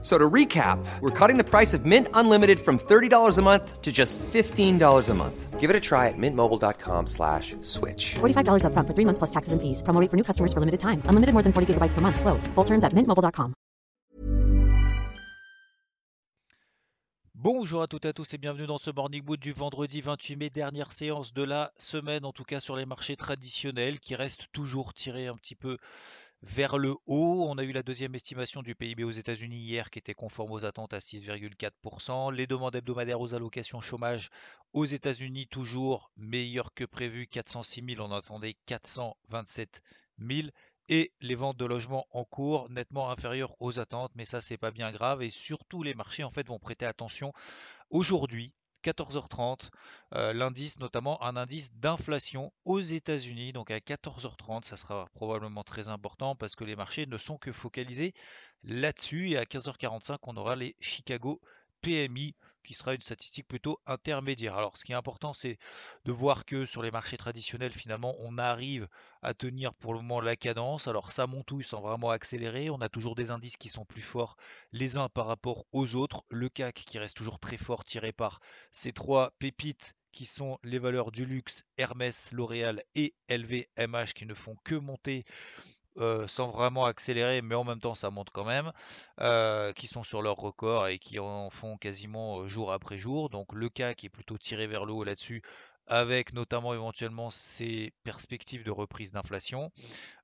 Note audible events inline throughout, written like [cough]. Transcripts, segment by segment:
So to recap, we're cutting the price of Mint Unlimited from $30 a month to just $15 a month. Give it a try at mintmobile.com slash switch. $45 upfront for three months plus taxes and fees. Promo rate for new customers for limited time. Unlimited more than 40 gigabytes per month. Slows. Full terms at mintmobile.com. Bonjour à toutes et à tous et bienvenue dans ce Morning Mood du vendredi 28 mai, dernière séance de la semaine, en tout cas sur les marchés traditionnels qui restent toujours tirés un petit peu vers le haut. On a eu la deuxième estimation du PIB aux États-Unis hier qui était conforme aux attentes à 6,4%. Les demandes hebdomadaires aux allocations chômage aux États-Unis toujours meilleures que prévu, 406 000, on attendait 427 000 et les ventes de logements en cours nettement inférieures aux attentes, mais ça c'est pas bien grave et surtout les marchés en fait vont prêter attention aujourd'hui 14h30, euh, l'indice notamment un indice d'inflation aux États-Unis. Donc à 14h30, ça sera probablement très important parce que les marchés ne sont que focalisés là-dessus. Et à 15h45, on aura les Chicago PMI qui sera une statistique plutôt intermédiaire. Alors ce qui est important c'est de voir que sur les marchés traditionnels finalement on arrive à tenir pour le moment la cadence. Alors ça monte tous sans vraiment accélérer. On a toujours des indices qui sont plus forts les uns par rapport aux autres. Le CAC qui reste toujours très fort tiré par ces trois pépites qui sont les valeurs du luxe, Hermès, L'Oréal et LVMH qui ne font que monter euh, sans vraiment accélérer, mais en même temps ça monte quand même, euh, qui sont sur leur record et qui en font quasiment euh, jour après jour. Donc le cas qui est plutôt tiré vers le haut là-dessus, avec notamment éventuellement ces perspectives de reprise d'inflation,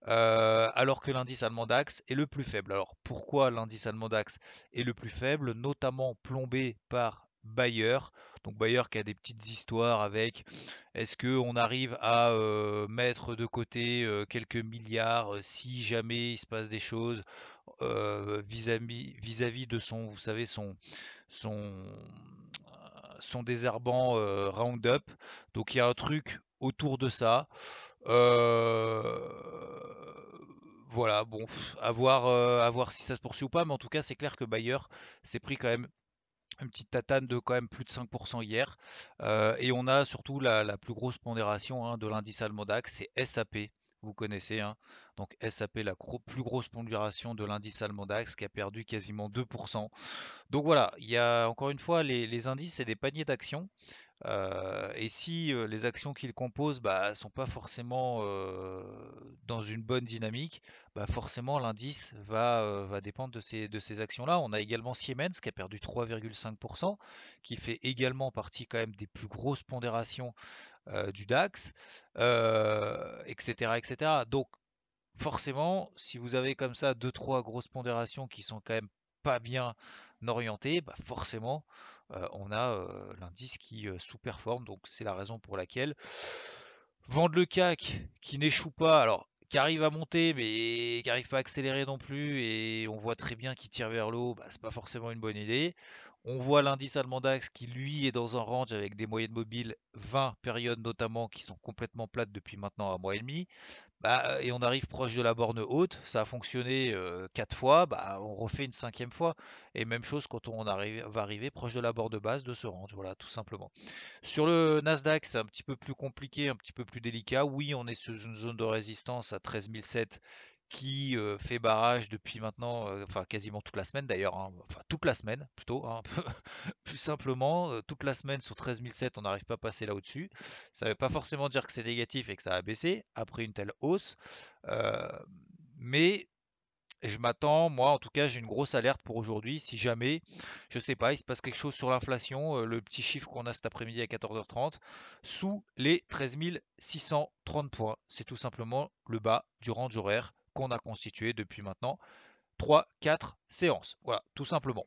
alors que l'indice allemand DAX est le plus faible. Alors pourquoi l'indice allemand DAX est le plus faible, notamment plombé par Bayer donc Bayer qui a des petites histoires avec est-ce qu'on arrive à mettre de côté quelques milliards si jamais il se passe des choses vis-à-vis vis de son, vous savez, son, son, son désherbant Roundup? Donc il y a un truc autour de ça. voilà, bon, à voir, à voir si ça se poursuit ou pas, mais en tout cas, c'est clair que Bayer s'est pris quand même une petite tatane de quand même plus de 5% hier. Euh, et on a surtout la, plus grosse pondération de l'indice Almodax, c'est SAP. Vous connaissez, donc SAP, la plus grosse pondération de l'indice Almodax qui a perdu quasiment 2%. Donc voilà, il y a encore une fois les, les indices, c'est des paniers d'actions. Euh, et si les actions qu'il compose bah, sont pas forcément dans une bonne dynamique, bah, forcément l'indice va, dépendre de ces, actions-là. On a également Siemens qui a perdu 3,5%, qui fait également partie quand même des plus grosses pondérations du DAX, etc., etc. Donc forcément, si vous avez comme ça deux trois grosses pondérations qui sont quand même pas bien orientées, bah forcément on a l'indice qui sous-performe. Donc c'est la raison pour laquelle vendre le CAC qui n'échoue pas, alors qui arrive à monter mais qui n'arrive pas à accélérer non plus et on voit très bien qu'il tire vers le haut, bah, c'est pas forcément une bonne idée. On voit l'indice allemand DAX qui lui est dans un range avec des moyennes mobiles 20 périodes notamment qui sont complètement plates depuis maintenant un mois et demi. Bah, et on arrive proche de la borne haute, ça a fonctionné 4 euh, quatre fois, bah, on refait une cinquième fois. Et même chose quand on va arriver proche de la borne basse de ce range, voilà, tout simplement. Sur le Nasdaq, c'est un petit peu plus compliqué, un petit peu plus délicat. Oui, on est sur une zone de résistance à 13 007 qui fait barrage depuis maintenant, enfin quasiment toute la semaine d'ailleurs, hein, enfin toute la semaine plutôt, hein, [laughs] plus simplement, toute la semaine sur 13007 on n'arrive pas à passer là au-dessus. Ça ne veut pas forcément dire que c'est négatif et que ça a baissé après une telle hausse, mais je m'attends, moi en tout cas j'ai une grosse alerte pour aujourd'hui, si jamais, je sais pas, il se passe quelque chose sur l'inflation, le petit chiffre qu'on a cet après-midi à 14h30, sous les 13 630 points, c'est tout simplement le bas du range horaire qu'on a constitué depuis maintenant 3-4 séances. Voilà, tout simplement.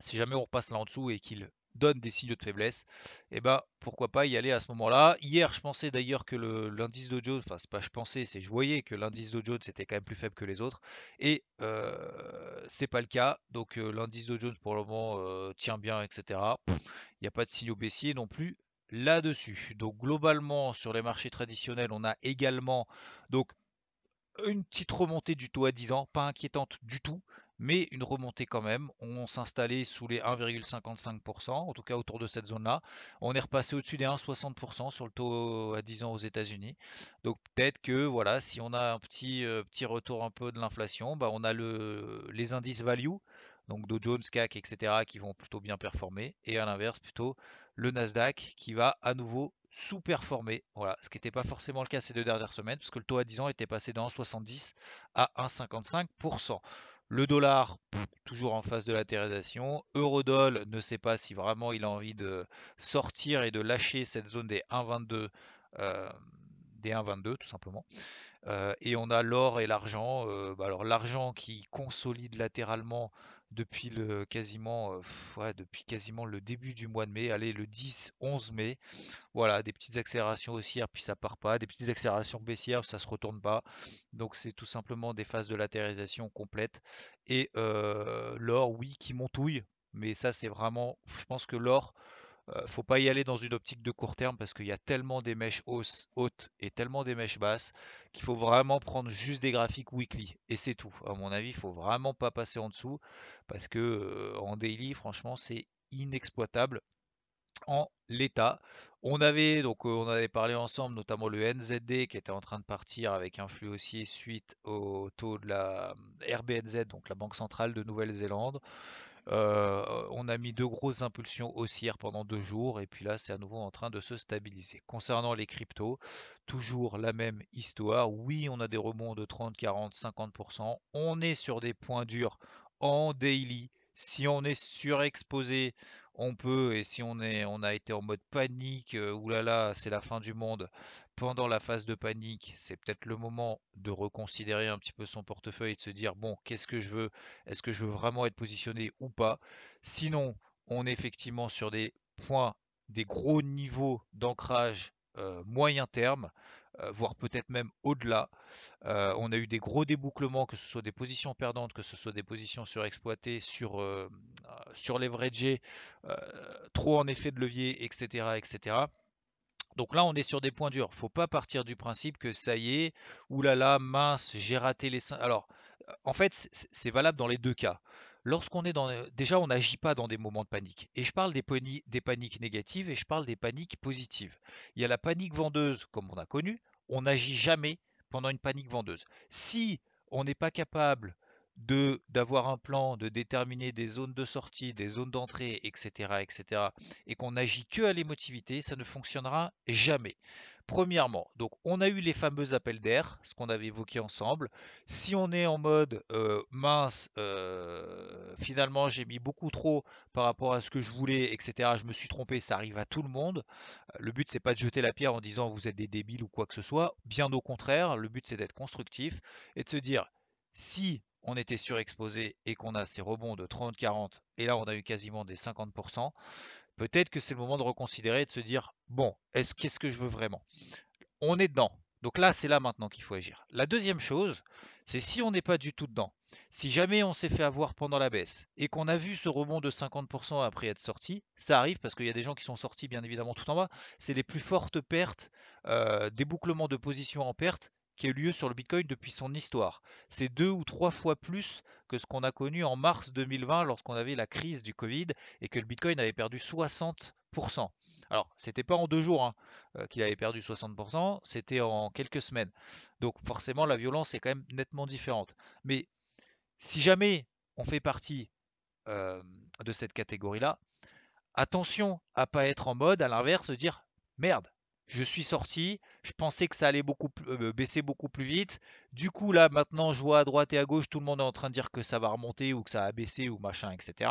Si jamais on repasse là en dessous et qu'il donne des signaux de faiblesse, et eh ben pourquoi pas y aller à ce moment-là. Hier, je pensais d'ailleurs que l'indice Dow Jones, enfin c'est pas je pensais, c'est je voyais que l'indice Dow Jones était quand même plus faible que les autres, et euh, c'est pas le cas. Donc euh, l'indice Dow Jones pour le moment euh, tient bien, etc. Il n'y a pas de signaux baissiers non plus là-dessus. Donc globalement sur les marchés traditionnels, on a également donc une petite remontée du taux à 10 ans, pas inquiétante du tout, mais une remontée quand même. On s'installait sous les 1,55%, en tout cas autour de cette zone-là. On est repassé au-dessus des 1,60% sur le taux à 10 ans aux États-Unis. Donc peut-être que voilà, si on a un petit, euh, petit retour un peu de l'inflation, bah, on a le, les indices value, donc Dow Jones, CAC, etc., qui vont plutôt bien performer, et à l'inverse plutôt le Nasdaq qui va à nouveau sous-performer. Voilà, ce qui n'était pas forcément le cas ces deux dernières semaines, parce que le taux à 10 ans était passé de 1,70 à 1,55%. Le dollar, toujours en phase de latérisation. Eurodol ne sait pas si vraiment il a envie de sortir et de lâcher cette zone des 1,22, euh, des 1,22 tout simplement. Euh, et on a l'or et l'argent. Euh, bah alors l'argent qui consolide latéralement depuis le quasiment, ouais, depuis quasiment le début du mois de mai, allez le 10-11 mai. Voilà, des petites accélérations haussières, puis ça part pas, des petites accélérations baissières, ça se retourne pas. Donc c'est tout simplement des phases de latérisation complète. Et l'or, oui, qui montouille, mais ça c'est vraiment, je pense que l'or, faut pas y aller dans une optique de court terme parce qu'il y a tellement des mèches hautes et tellement des mèches basses qu'il faut vraiment prendre juste des graphiques weekly et c'est tout. À mon avis, il faut vraiment pas passer en dessous parce que en daily, franchement, c'est inexploitable en l'état. On avait donc on avait parlé ensemble notamment le NZD qui était en train de partir avec un flux haussier suite au taux de la RBNZ donc la Banque centrale de Nouvelle-Zélande. Euh, on a mis deux grosses impulsions haussières pendant deux jours et puis là c'est à nouveau en train de se stabiliser. Concernant les cryptos, toujours la même histoire. Oui, on a des rebonds de 30, 40, 50%. On est sur des points durs en daily. Si on est surexposé, on peut, et si on, est, on a été en mode panique, euh, oulala, c'est la fin du monde, pendant la phase de panique, c'est peut-être le moment de reconsidérer un petit peu son portefeuille de se dire, bon, qu'est-ce que je veux? Est-ce que je veux vraiment être positionné ou pas? Sinon, on est effectivement sur des points, des gros niveaux d'ancrage euh, moyen terme. Euh, voire peut-être même au-delà. Euh, on a eu des gros débouclements, que ce soit des positions perdantes, que ce soit des positions surexploitées, sur, euh, sur leveragé, trop en effet de levier, etc., etc. Donc là, on est sur des points durs. Faut pas partir du principe que ça y est, oulala, mince, j'ai raté les. Alors, en fait, c'est valable dans les deux cas lorsqu'on est dans... Déjà, on n'agit pas dans des moments de panique. Et je parle des, des paniques négatives et je parle des paniques positives. Il y a la panique vendeuse, comme on a connu. On n'agit jamais pendant une panique vendeuse. Si on n'est pas capable de d'avoir un plan, de déterminer des zones de sortie, des zones d'entrée, etc., etc., et qu'on n'agit que à l'émotivité, ça ne fonctionnera jamais. Premièrement, donc on a eu les fameux appels d'air, ce qu'on avait évoqué ensemble. Si on est en mode euh, mince, euh, finalement j'ai mis beaucoup trop par rapport à ce que je voulais, etc. Je me suis trompé, ça arrive à tout le monde. Le but c'est pas de jeter la pierre en disant vous êtes des débiles ou quoi que ce soit. Bien au contraire, le but c'est d'être constructif et de se dire si on était surexposé et qu'on a ces rebonds de 30-40, et là on a eu quasiment des 50%, peut-être que c'est le moment de reconsidérer et de se dire, bon, est-ce qu'est-ce que je veux vraiment? On est dedans. Donc là, c'est là maintenant qu'il faut agir. La deuxième chose, c'est si on n'est pas du tout dedans, si jamais on s'est fait avoir pendant la baisse et qu'on a vu ce rebond de 50% après être sorti, ça arrive parce qu'il y a des gens qui sont sortis bien évidemment tout en bas, c'est les plus fortes pertes, euh, débouclements de position en perte qui a eu lieu sur le Bitcoin depuis son histoire. C'est deux ou trois fois plus que ce qu'on a connu en mars 2020 lorsqu'on avait la crise du Covid et que le Bitcoin avait perdu 60%. Alors, c'était pas en deux jours hein, euh, qu'il avait perdu 60%, c'était en quelques semaines. Donc forcément, la violence est quand même nettement différente. Mais si jamais on fait partie euh, de cette catégorie-là, attention à pas être en mode, à l'inverse, dire merde, je suis sorti, je pensais que ça allait euh, baisser beaucoup plus vite. Du coup, là, maintenant, je vois à droite et à gauche, tout le monde est en train de dire que ça va remonter ou que ça a baissé ou machin, etc.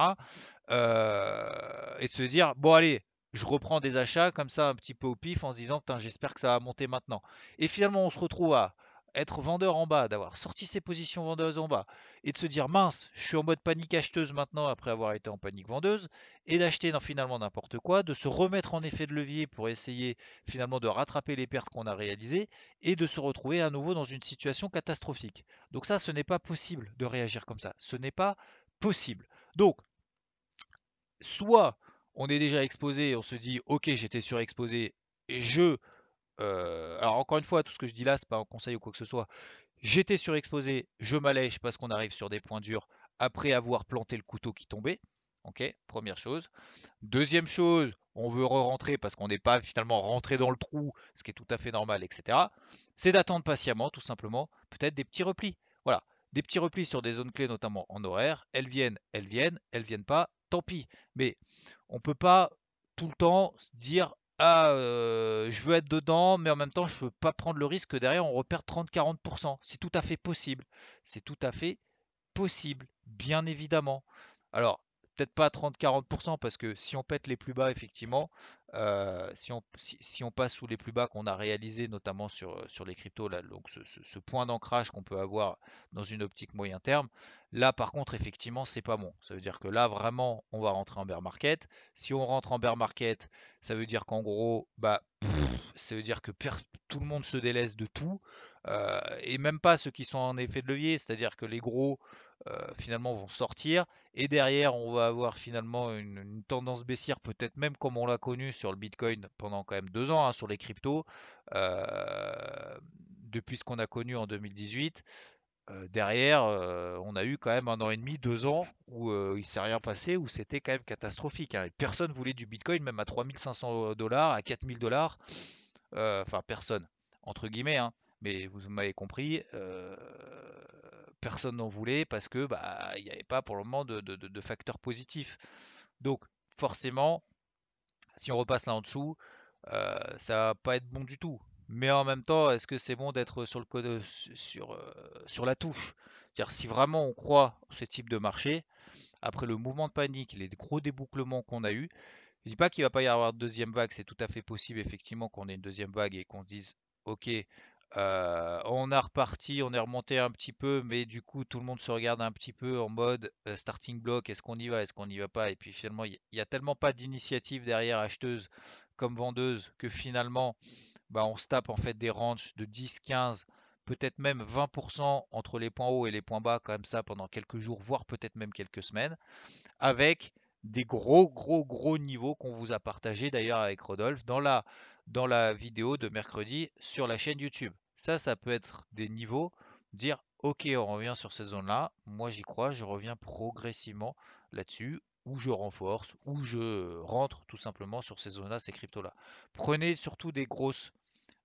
Euh, et de se dire, bon, allez, je reprends des achats comme ça un petit peu au pif en se disant, j'espère que ça va monter maintenant. Et finalement, on se retrouve à être vendeur en bas, d'avoir sorti ses positions vendeuses en bas, et de se dire mince, je suis en mode panique acheteuse maintenant après avoir été en panique vendeuse, et d'acheter finalement n'importe quoi, de se remettre en effet de levier pour essayer finalement de rattraper les pertes qu'on a réalisées, et de se retrouver à nouveau dans une situation catastrophique. Donc ça, ce n'est pas possible de réagir comme ça. Ce n'est pas possible. Donc, soit on est déjà exposé, on se dit ok j'étais surexposé, et je euh, alors encore une fois, tout ce que je dis là, c'est pas un conseil ou quoi que ce soit. J'étais surexposé, je m'allège parce qu'on arrive sur des points durs après avoir planté le couteau qui tombait. Ok, première chose. Deuxième chose, on veut re-rentrer parce qu'on n'est pas finalement rentré dans le trou, ce qui est tout à fait normal, etc. C'est d'attendre patiemment, tout simplement, peut-être des petits replis. Voilà, des petits replis sur des zones clés, notamment en horaire. Elles viennent, elles viennent, elles viennent pas, tant pis. Mais on ne peut pas tout le temps dire ah, euh, je veux être dedans, mais en même temps, je veux pas prendre le risque que derrière on repère 30-40%. C'est tout à fait possible. C'est tout à fait possible, bien évidemment. Alors, peut-être pas à 30-40% parce que si on pète les plus bas, effectivement, euh, si, on, passe sous les plus bas qu'on a réalisé notamment sur, euh, les cryptos, là, donc ce, point d'ancrage qu'on peut avoir dans une optique moyen terme, là par contre effectivement c'est pas bon. Ça veut dire que là vraiment on va rentrer en bear market. Si on rentre en bear market, ça veut dire qu'en gros, bah ça veut dire que tout le monde se délaisse de tout, euh, et même pas ceux qui sont en effet de levier, c'est-à-dire que les gros finalement vont sortir et derrière on va avoir finalement une, tendance baissière peut-être même comme on l'a connu sur le Bitcoin pendant quand même deux ans hein, sur les cryptos euh, depuis ce qu'on a connu en 2018 euh, derrière on a eu quand même un an et demi deux ans où il s'est rien passé où c'était quand même catastrophique hein. personne voulait du Bitcoin même à 3500 dollars à 4000 dollars enfin personne entre guillemets hein. mais vous m'avez compris personne n'en voulait parce que bah il n'y avait pas pour le moment de, facteurs positifs. Donc forcément, si on repasse là en dessous, euh, ça va pas être bon du tout. Mais en même temps, est-ce que c'est bon d'être sur le sur, euh, sur la touche? C'est-à-dire si vraiment on croit ce type de marché, après le mouvement de panique, les gros débouclements qu'on a eu, je dis pas qu'il va pas y avoir de deuxième vague, c'est tout à fait possible effectivement qu'on ait une deuxième vague et qu'on se dise ok, on a reparti, on est remonté un petit peu, mais du coup tout le monde se regarde un petit peu en mode starting block, est-ce qu'on y va, est-ce qu'on n'y va pas? Et puis finalement, il n'y a tellement pas d'initiative derrière acheteuse comme vendeuse que finalement, bah, on se tape en fait des ranges de 10, 15, peut-être même 20% entre les points hauts et les points bas, comme ça pendant quelques jours, voire peut-être même quelques semaines, avec des gros, gros, gros niveaux qu'on vous a partagé d'ailleurs avec Rodolphe dans la dans la vidéo de mercredi sur la chaîne YouTube. Ça, ça peut être des niveaux, dire ok, on revient sur ces zones-là, moi j'y crois, je reviens progressivement là-dessus, ou je renforce, ou je rentre tout simplement sur ces zones-là, ces cryptos-là. Prenez surtout des grosses,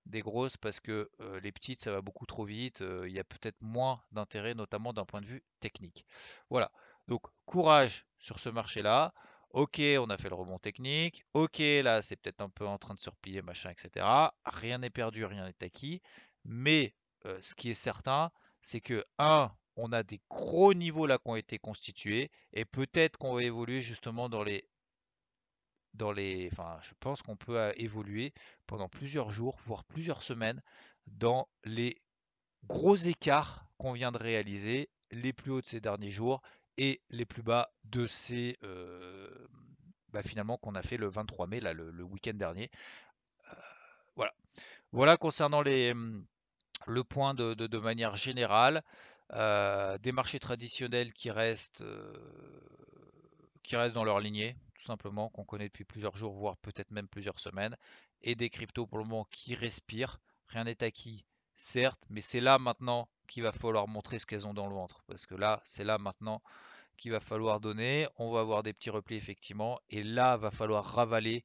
des grosses parce que euh, les petites, ça va beaucoup trop vite, euh, il y a peut-être moins d'intérêt, notamment d'un point de vue technique. Voilà, donc courage sur ce marché-là. Ok, on a fait le rebond technique. Ok, là, c'est peut-être un peu en train de se replier, machin, etc. Rien n'est perdu, rien n'est acquis. Mais ce qui est certain, c'est que, un, on a des gros niveaux là qui ont été constitués. Et peut-être qu'on va évoluer justement dans les. Dans les, enfin, je pense qu'on peut évoluer pendant plusieurs jours, voire plusieurs semaines, dans les gros écarts qu'on vient de réaliser, les plus hauts de ces derniers jours et les plus bas de ces euh, bah, finalement qu'on a fait le 23 mai, là, le, week-end dernier. Euh, voilà. Voilà concernant les, mmh, le point de, manière générale. Euh, des marchés traditionnels qui restent, qui restent dans leur lignée, tout simplement, qu'on connaît depuis plusieurs jours, voire peut-être même plusieurs semaines, et des cryptos pour le moment qui respirent. Rien n'est acquis, certes, mais c'est là maintenant qu'il va falloir montrer ce qu'elles ont dans le ventre. Parce que là, c'est là maintenant qu'il va falloir donner. On va avoir des petits replis effectivement. Et là, va falloir ravaler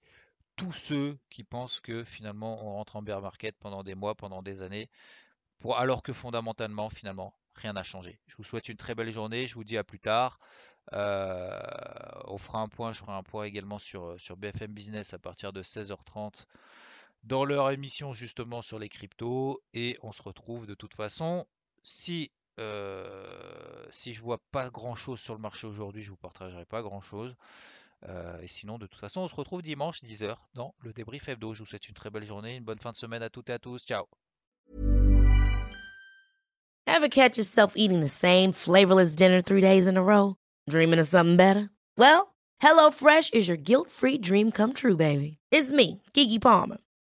tous ceux qui pensent que finalement on rentre en bear market pendant des mois, pendant des années, alors que fondamentalement, finalement, rien n'a changé. Je vous souhaite une très belle journée. Je vous dis à plus tard. Euh, on fera un point, je ferai un point également sur, sur BFM Business à partir de 16h30 dans leur émission justement sur les cryptos et on se retrouve de toute façon si euh, si je vois pas grand chose sur le marché aujourd'hui, je vous partagerai pas grand chose. Euh, et sinon, de toute façon, on se retrouve dimanche 10h dans le débrief hebdo. Je vous souhaite une très belle journée, une bonne fin de semaine à toutes et à tous. Ciao. Ever catch yourself eating the same flavorless dinner three days in a row? Dreaming of something better? Well, HelloFresh is your guilt-free dream come true, baby. It's me, Kiki Palmer.